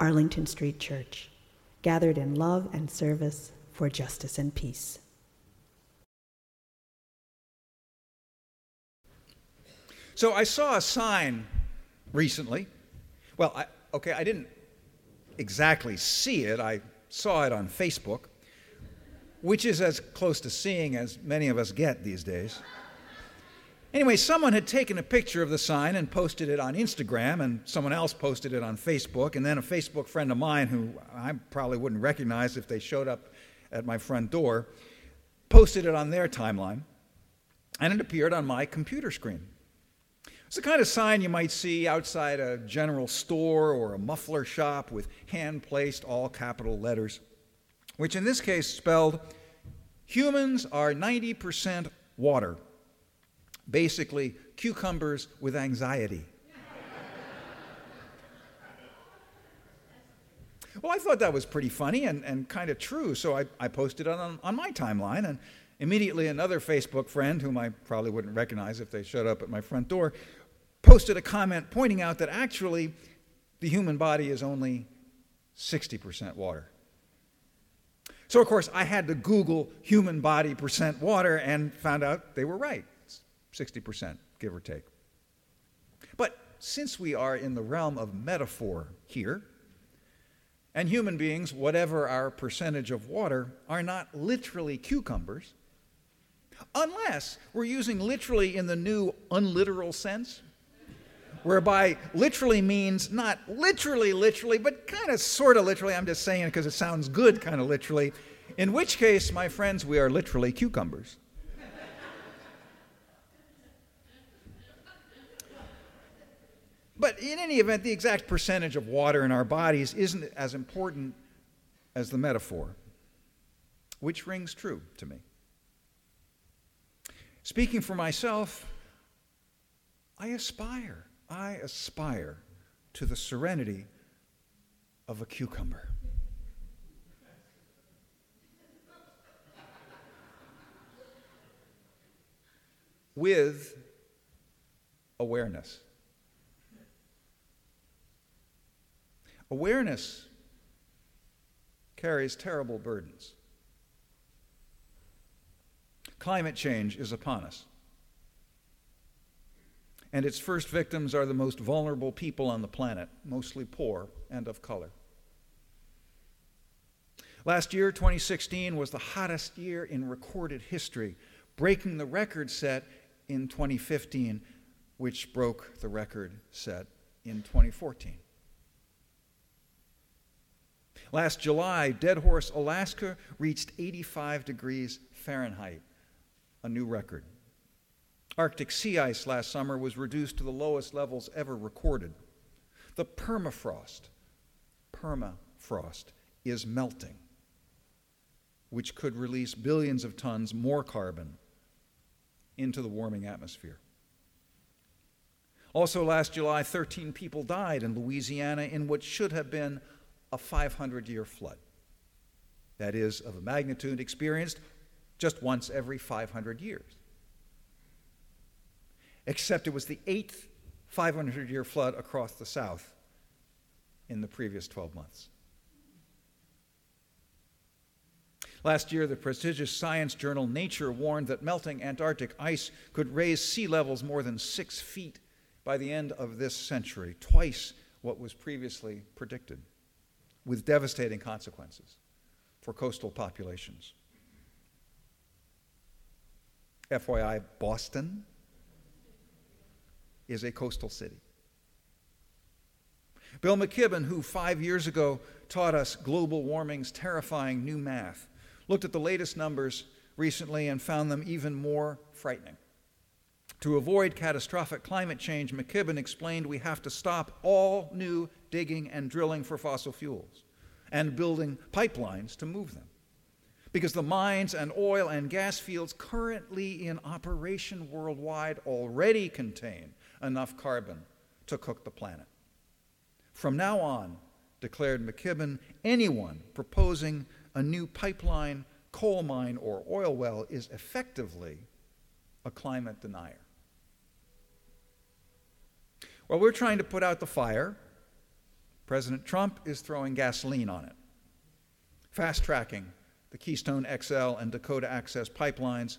Arlington Street Church, gathered in love and service for justice and peace. So I saw a sign recently. Well, I, okay, I didn't exactly see it, I saw it on Facebook, which is as close to seeing as many of us get these days. Anyway, someone had taken a picture of the sign and posted it on Instagram, and someone else posted it on Facebook, and then a Facebook friend of mine, who I probably wouldn't recognize if they showed up at my front door, posted it on their timeline, and it appeared on my computer screen. It's the kind of sign you might see outside a general store or a muffler shop with hand placed all capital letters, which in this case spelled Humans are 90% water basically cucumbers with anxiety. well, I thought that was pretty funny and, and kind of true, so I, I posted it on, on my timeline, and immediately another Facebook friend, whom I probably wouldn't recognize if they showed up at my front door, posted a comment pointing out that actually the human body is only 60% water. So, of course, I had to Google human body percent water and found out they were right. 60%, give or take. But since we are in the realm of metaphor here, and human beings, whatever our percentage of water, are not literally cucumbers, unless we're using literally in the new unliteral sense, whereby literally means not literally, literally, but kind of sort of literally. I'm just saying it because it sounds good, kind of literally. In which case, my friends, we are literally cucumbers. In any event, the exact percentage of water in our bodies isn't as important as the metaphor, which rings true to me. Speaking for myself, I aspire, I aspire to the serenity of a cucumber. With awareness. Awareness carries terrible burdens. Climate change is upon us. And its first victims are the most vulnerable people on the planet, mostly poor and of color. Last year, 2016, was the hottest year in recorded history, breaking the record set in 2015, which broke the record set in 2014. Last July, Deadhorse, Alaska reached 85 degrees Fahrenheit, a new record. Arctic sea ice last summer was reduced to the lowest levels ever recorded. The permafrost, permafrost, is melting, which could release billions of tons more carbon into the warming atmosphere. Also, last July, 13 people died in Louisiana in what should have been a 500 year flood. That is, of a magnitude experienced just once every 500 years. Except it was the eighth 500 year flood across the South in the previous 12 months. Last year, the prestigious science journal Nature warned that melting Antarctic ice could raise sea levels more than six feet by the end of this century, twice what was previously predicted with devastating consequences for coastal populations. FYI, Boston is a coastal city. Bill McKibben, who five years ago taught us global warming's terrifying new math, looked at the latest numbers recently and found them even more frightening. To avoid catastrophic climate change, McKibben explained we have to stop all new digging and drilling for fossil fuels and building pipelines to move them. Because the mines and oil and gas fields currently in operation worldwide already contain enough carbon to cook the planet. From now on, declared McKibben, anyone proposing a new pipeline, coal mine, or oil well is effectively a climate denier. While we're trying to put out the fire, President Trump is throwing gasoline on it, fast tracking the Keystone XL and Dakota Access pipelines,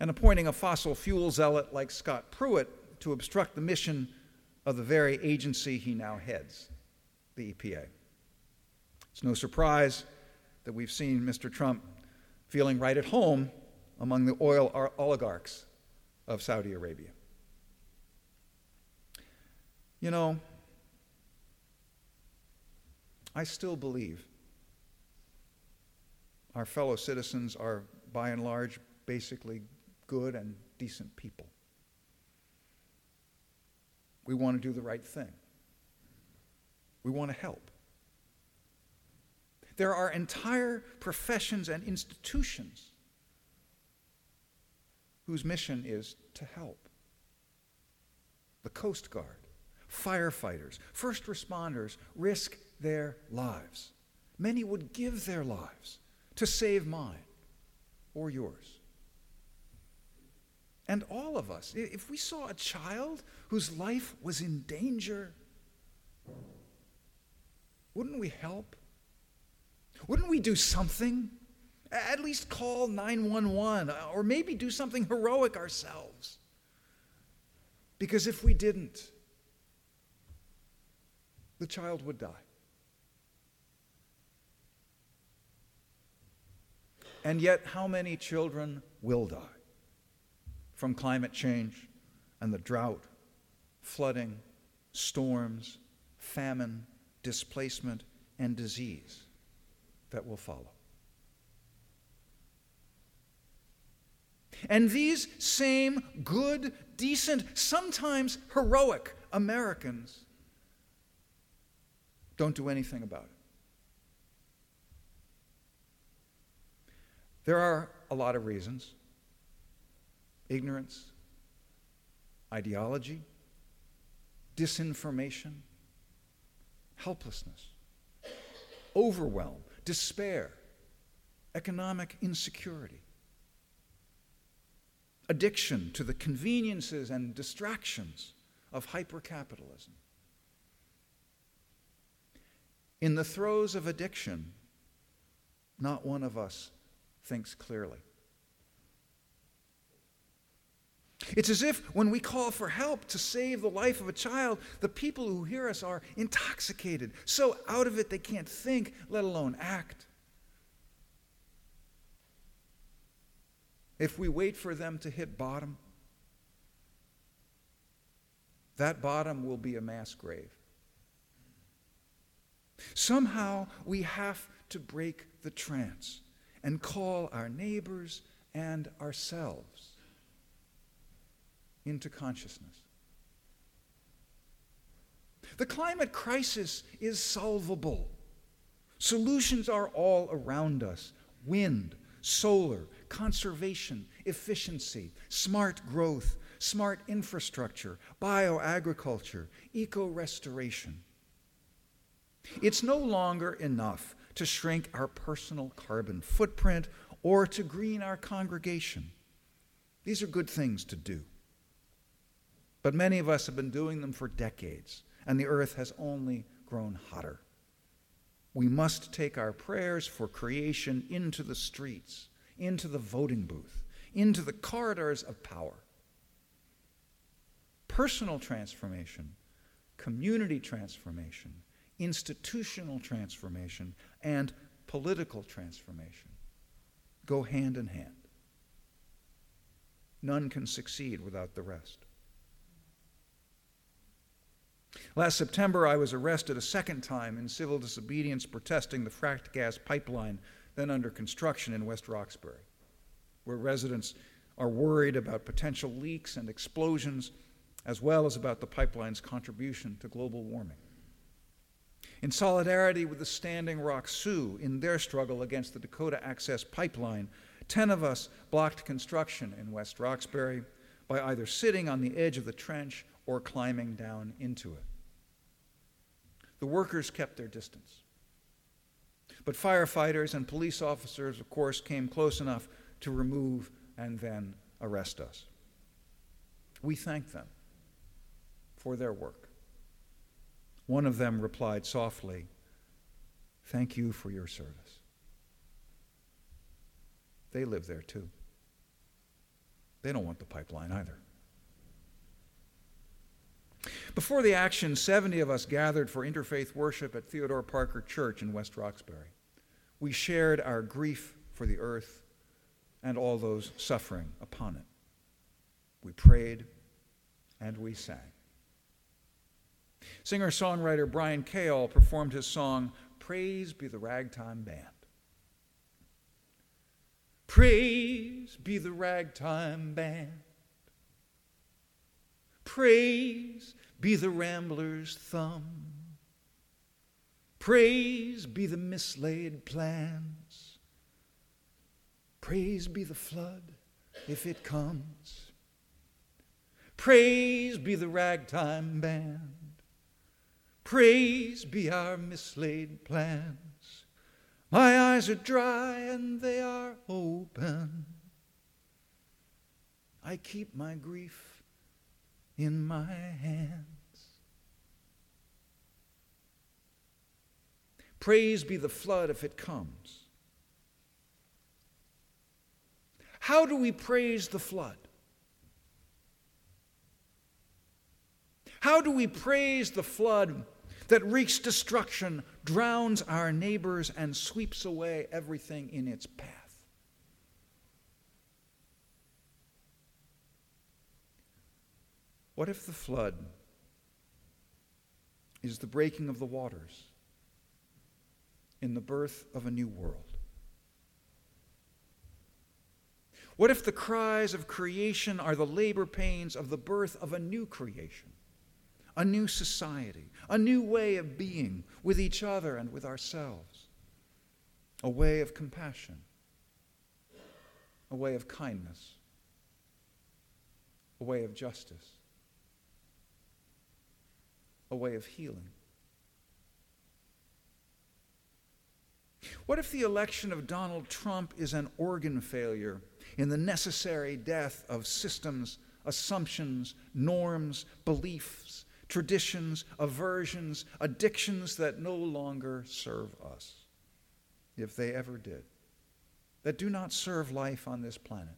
and appointing a fossil fuel zealot like Scott Pruitt to obstruct the mission of the very agency he now heads, the EPA. It's no surprise that we've seen Mr. Trump feeling right at home among the oil oligarchs of Saudi Arabia. You know, I still believe our fellow citizens are, by and large, basically good and decent people. We want to do the right thing. We want to help. There are entire professions and institutions whose mission is to help. The Coast Guard, firefighters, first responders risk their lives. Many would give their lives to save mine or yours. And all of us, if we saw a child whose life was in danger, wouldn't we help? Wouldn't we do something? At least call 911 uh, or maybe do something heroic ourselves. Because if we didn't, the child would die. And yet, how many children will die from climate change and the drought, flooding, storms, famine, displacement, and disease that will follow? And these same good, decent, sometimes heroic Americans don't do anything about it. There are a lot of reasons ignorance, ideology, disinformation, helplessness, overwhelm, despair, economic insecurity, addiction to the conveniences and distractions of hypercapitalism. In the throes of addiction, not one of us thinks clearly. It's as if when we call for help to save the life of a child, the people who hear us are intoxicated, so out of it they can't think, let alone act. If we wait for them to hit bottom, that bottom will be a mass grave. Somehow we have to break the trance and call our neighbors and ourselves into consciousness. The climate crisis is solvable. Solutions are all around us wind, solar, conservation, efficiency, smart growth, smart infrastructure, bioagriculture, eco restoration. It's no longer enough to shrink our personal carbon footprint or to green our congregation. These are good things to do. But many of us have been doing them for decades, and the earth has only grown hotter. We must take our prayers for creation into the streets, into the voting booth, into the corridors of power. Personal transformation, community transformation, institutional transformation and political transformation go hand in hand. None can succeed without the rest. Last September, I was arrested a second time in civil disobedience protesting the fracked gas pipeline then under construction in West Roxbury, where residents are worried about potential leaks and explosions, as well as about the pipeline's contribution to global warming. In solidarity with the Standing Rock Sioux in their struggle against the Dakota Access Pipeline, 10 of us blocked construction in West Roxbury by either sitting on the edge of the trench or climbing down into it. The workers kept their distance. But firefighters and police officers, of course, came close enough to remove and then arrest us. We thank them for their work. One of them replied softly, Thank you for your service. They live there too. They don't want the pipeline either. Before the action, 70 of us gathered for interfaith worship at Theodore Parker Church in West Roxbury. We shared our grief for the earth and all those suffering upon it. We prayed and we sang. Singer songwriter Brian Cale performed his song, Praise Be the Ragtime Band. Praise be the ragtime band. Praise be the rambler's thumb. Praise be the mislaid plans. Praise be the flood if it comes. Praise be the ragtime band. Praise be our mislaid plans. My eyes are dry and they are open. I keep my grief in my hands. Praise be the flood if it comes. How do we praise the flood? How do we praise the flood that wreaks destruction, drowns our neighbors, and sweeps away everything in its path? What if the flood is the breaking of the waters in the birth of a new world? What if the cries of creation are the labor pains of the birth of a new creation, a new society, a new way of being with each other and with ourselves, a way of compassion, a way of kindness, a way of justice, a way of healing? What if the election of Donald Trump is an organ failure in the necessary death of systems, assumptions, norms, beliefs, traditions, aversions, addictions that no longer serve us, if they ever did, that do not serve life on this planet?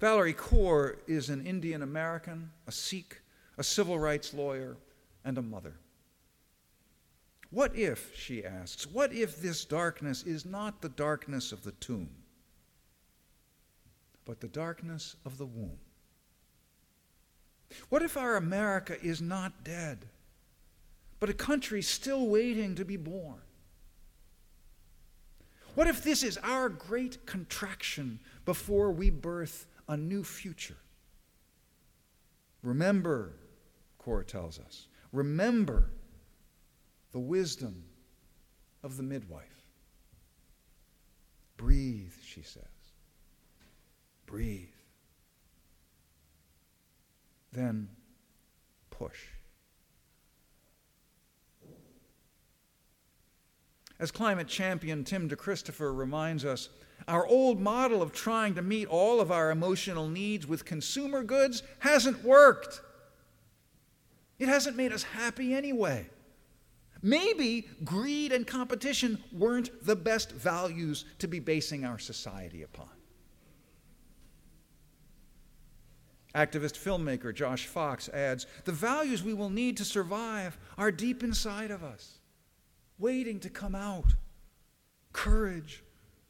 Valarie Kaur is an Indian American, a Sikh, a civil rights lawyer, and a mother. What if, she asks, what if this darkness is not the darkness of the tomb, but the darkness of the womb? What if our America is not dead, but a country still waiting to be born? What if this is our great contraction before we birth a new future? Remember, Kaur tells us, remember the wisdom of the midwife. Breathe, she says. Breathe. Then push. As climate champion Tim DeChristopher reminds us, our old model of trying to meet all of our emotional needs with consumer goods hasn't worked. It hasn't made us happy anyway. Maybe greed and competition weren't the best values to be basing our society upon. Activist filmmaker Josh Fox adds The values we will need to survive are deep inside of us, waiting to come out courage,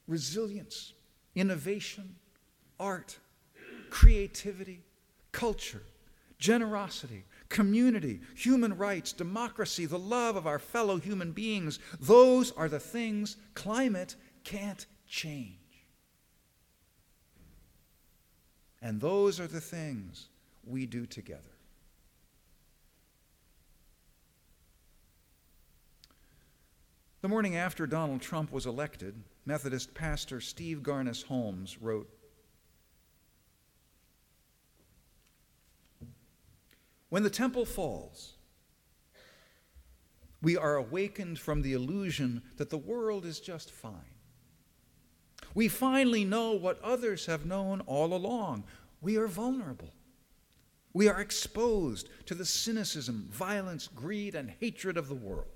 resilience, innovation, art, creativity, culture, generosity, community, human rights, democracy, the love of our fellow human beings. Those are the things climate can't change. And those are the things we do together. The morning after Donald Trump was elected, Methodist pastor Steve Garnaas Holmes wrote When the temple falls, we are awakened from the illusion that the world is just fine. We finally know what others have known all along. We are vulnerable. We are exposed to the cynicism, violence, greed, and hatred of the world.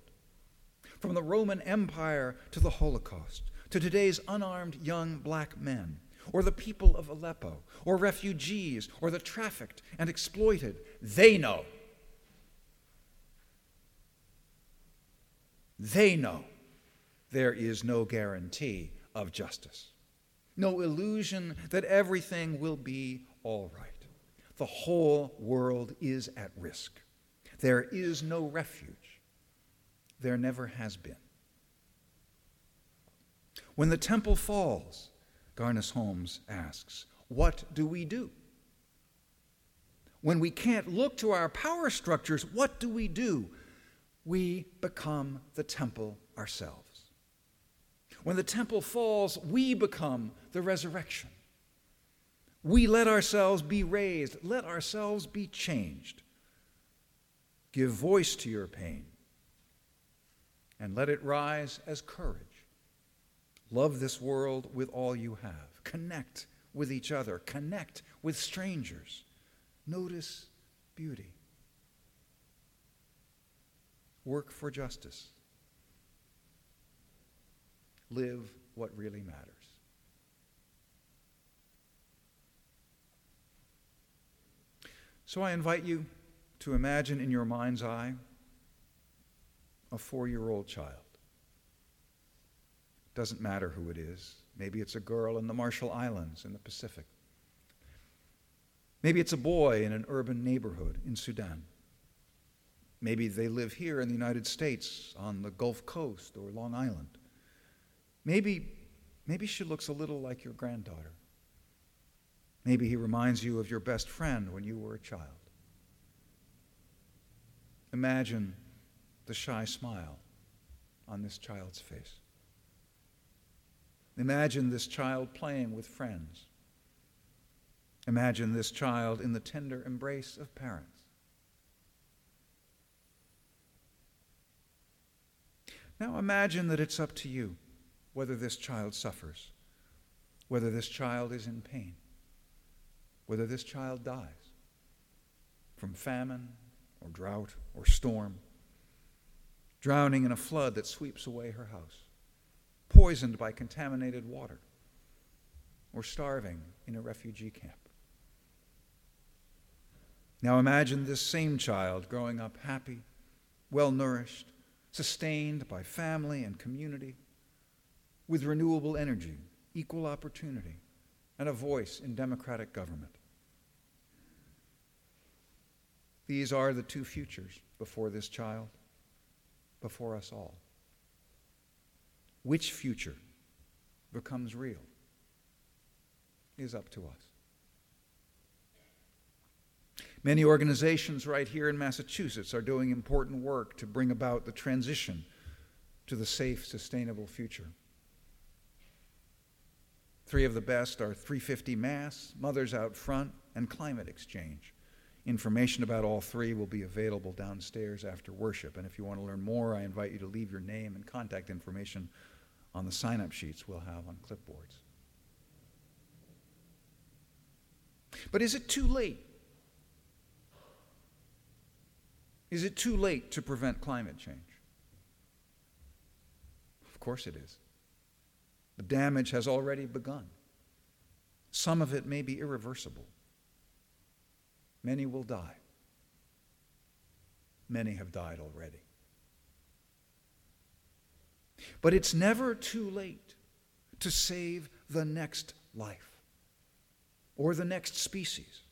From the Roman Empire to the Holocaust, to today's unarmed young black men, or the people of Aleppo, or refugees, or the trafficked and exploited, they know. They know there is no guarantee of justice, no illusion that everything will be all right. The whole world is at risk. There is no refuge. There never has been. When the temple falls, Garnaas Holmes asks, what do we do? When we can't look to our power structures, what do we do? We become the temple ourselves. When the temple falls, we become the resurrection. We let ourselves be raised, let ourselves be changed. Give voice to your pain and let it rise as courage. Love this world with all you have. Connect with each other, connect with strangers. Notice beauty. Work for justice. Live what really matters. So I invite you to imagine in your mind's eye a four year old child. Doesn't matter who it is. Maybe it's a girl in the Marshall Islands in the Pacific. Maybe it's a boy in an urban neighborhood in Sudan. Maybe they live here in the United States on the Gulf Coast or Long Island. Maybe, maybe she looks a little like your granddaughter. Maybe he reminds you of your best friend when you were a child. Imagine the shy smile on this child's face. Imagine this child playing with friends. Imagine this child in the tender embrace of parents. Now imagine that it's up to you whether this child suffers, whether this child is in pain whether this child dies from famine or drought or storm, drowning in a flood that sweeps away her house, poisoned by contaminated water, or starving in a refugee camp. Now imagine this same child growing up happy, well nourished, sustained by family and community, with renewable energy, equal opportunity, and a voice in democratic government. These are the two futures before this child, before us all. Which future becomes real is up to us. Many organizations right here in Massachusetts are doing important work to bring about the transition to the safe, sustainable future. Three of the best are 350 Mass, Mothers Out Front, and Climate Exchange. Information about all three will be available downstairs after worship. And if you want to learn more, I invite you to leave your name and contact information on the sign up sheets we'll have on clipboards. But is it too late? Is it too late to prevent climate change? Of course it is. The damage has already begun. Some of it may be irreversible. Many will die. Many have died already. But it's never too late to save the next life or the next species.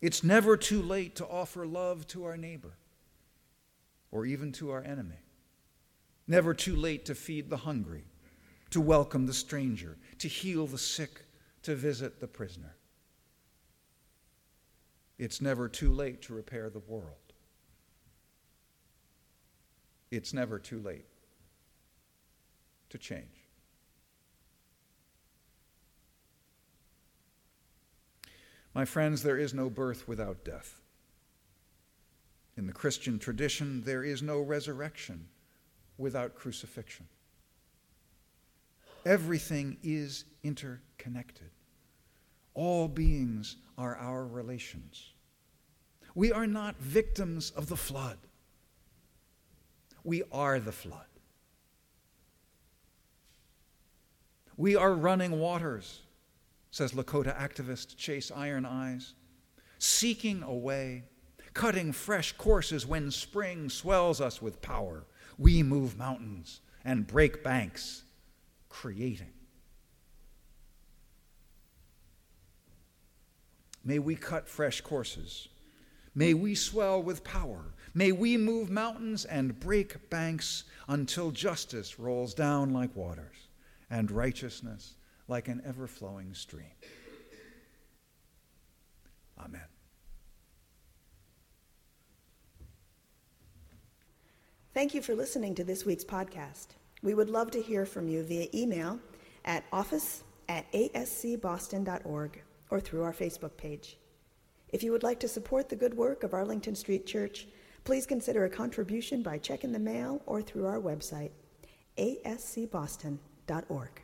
It's never too late to offer love to our neighbor or even to our enemy. Never too late to feed the hungry to welcome the stranger, to heal the sick, to visit the prisoner. It's never too late to repair the world. It's never too late to change. My friends, there is no birth without death. In the Christian tradition, there is no resurrection without crucifixion. Everything is interconnected. All beings are our relations. We are not victims of the flood. We are the flood. We are running waters, says Lakota activist Chase Iron Eyes, seeking a way, cutting fresh courses when spring swells us with power. We move mountains and break banks, creating. May we cut fresh courses. May we swell with power. May we move mountains and break banks until justice rolls down like waters and righteousness like an ever flowing stream. Amen. Thank you for listening to this week's podcast. We would love to hear from you via email at office at ascboston.org or through our Facebook page. If you would like to support the good work of Arlington Street Church, please consider a contribution by check in the mail or through our website, ascboston.org.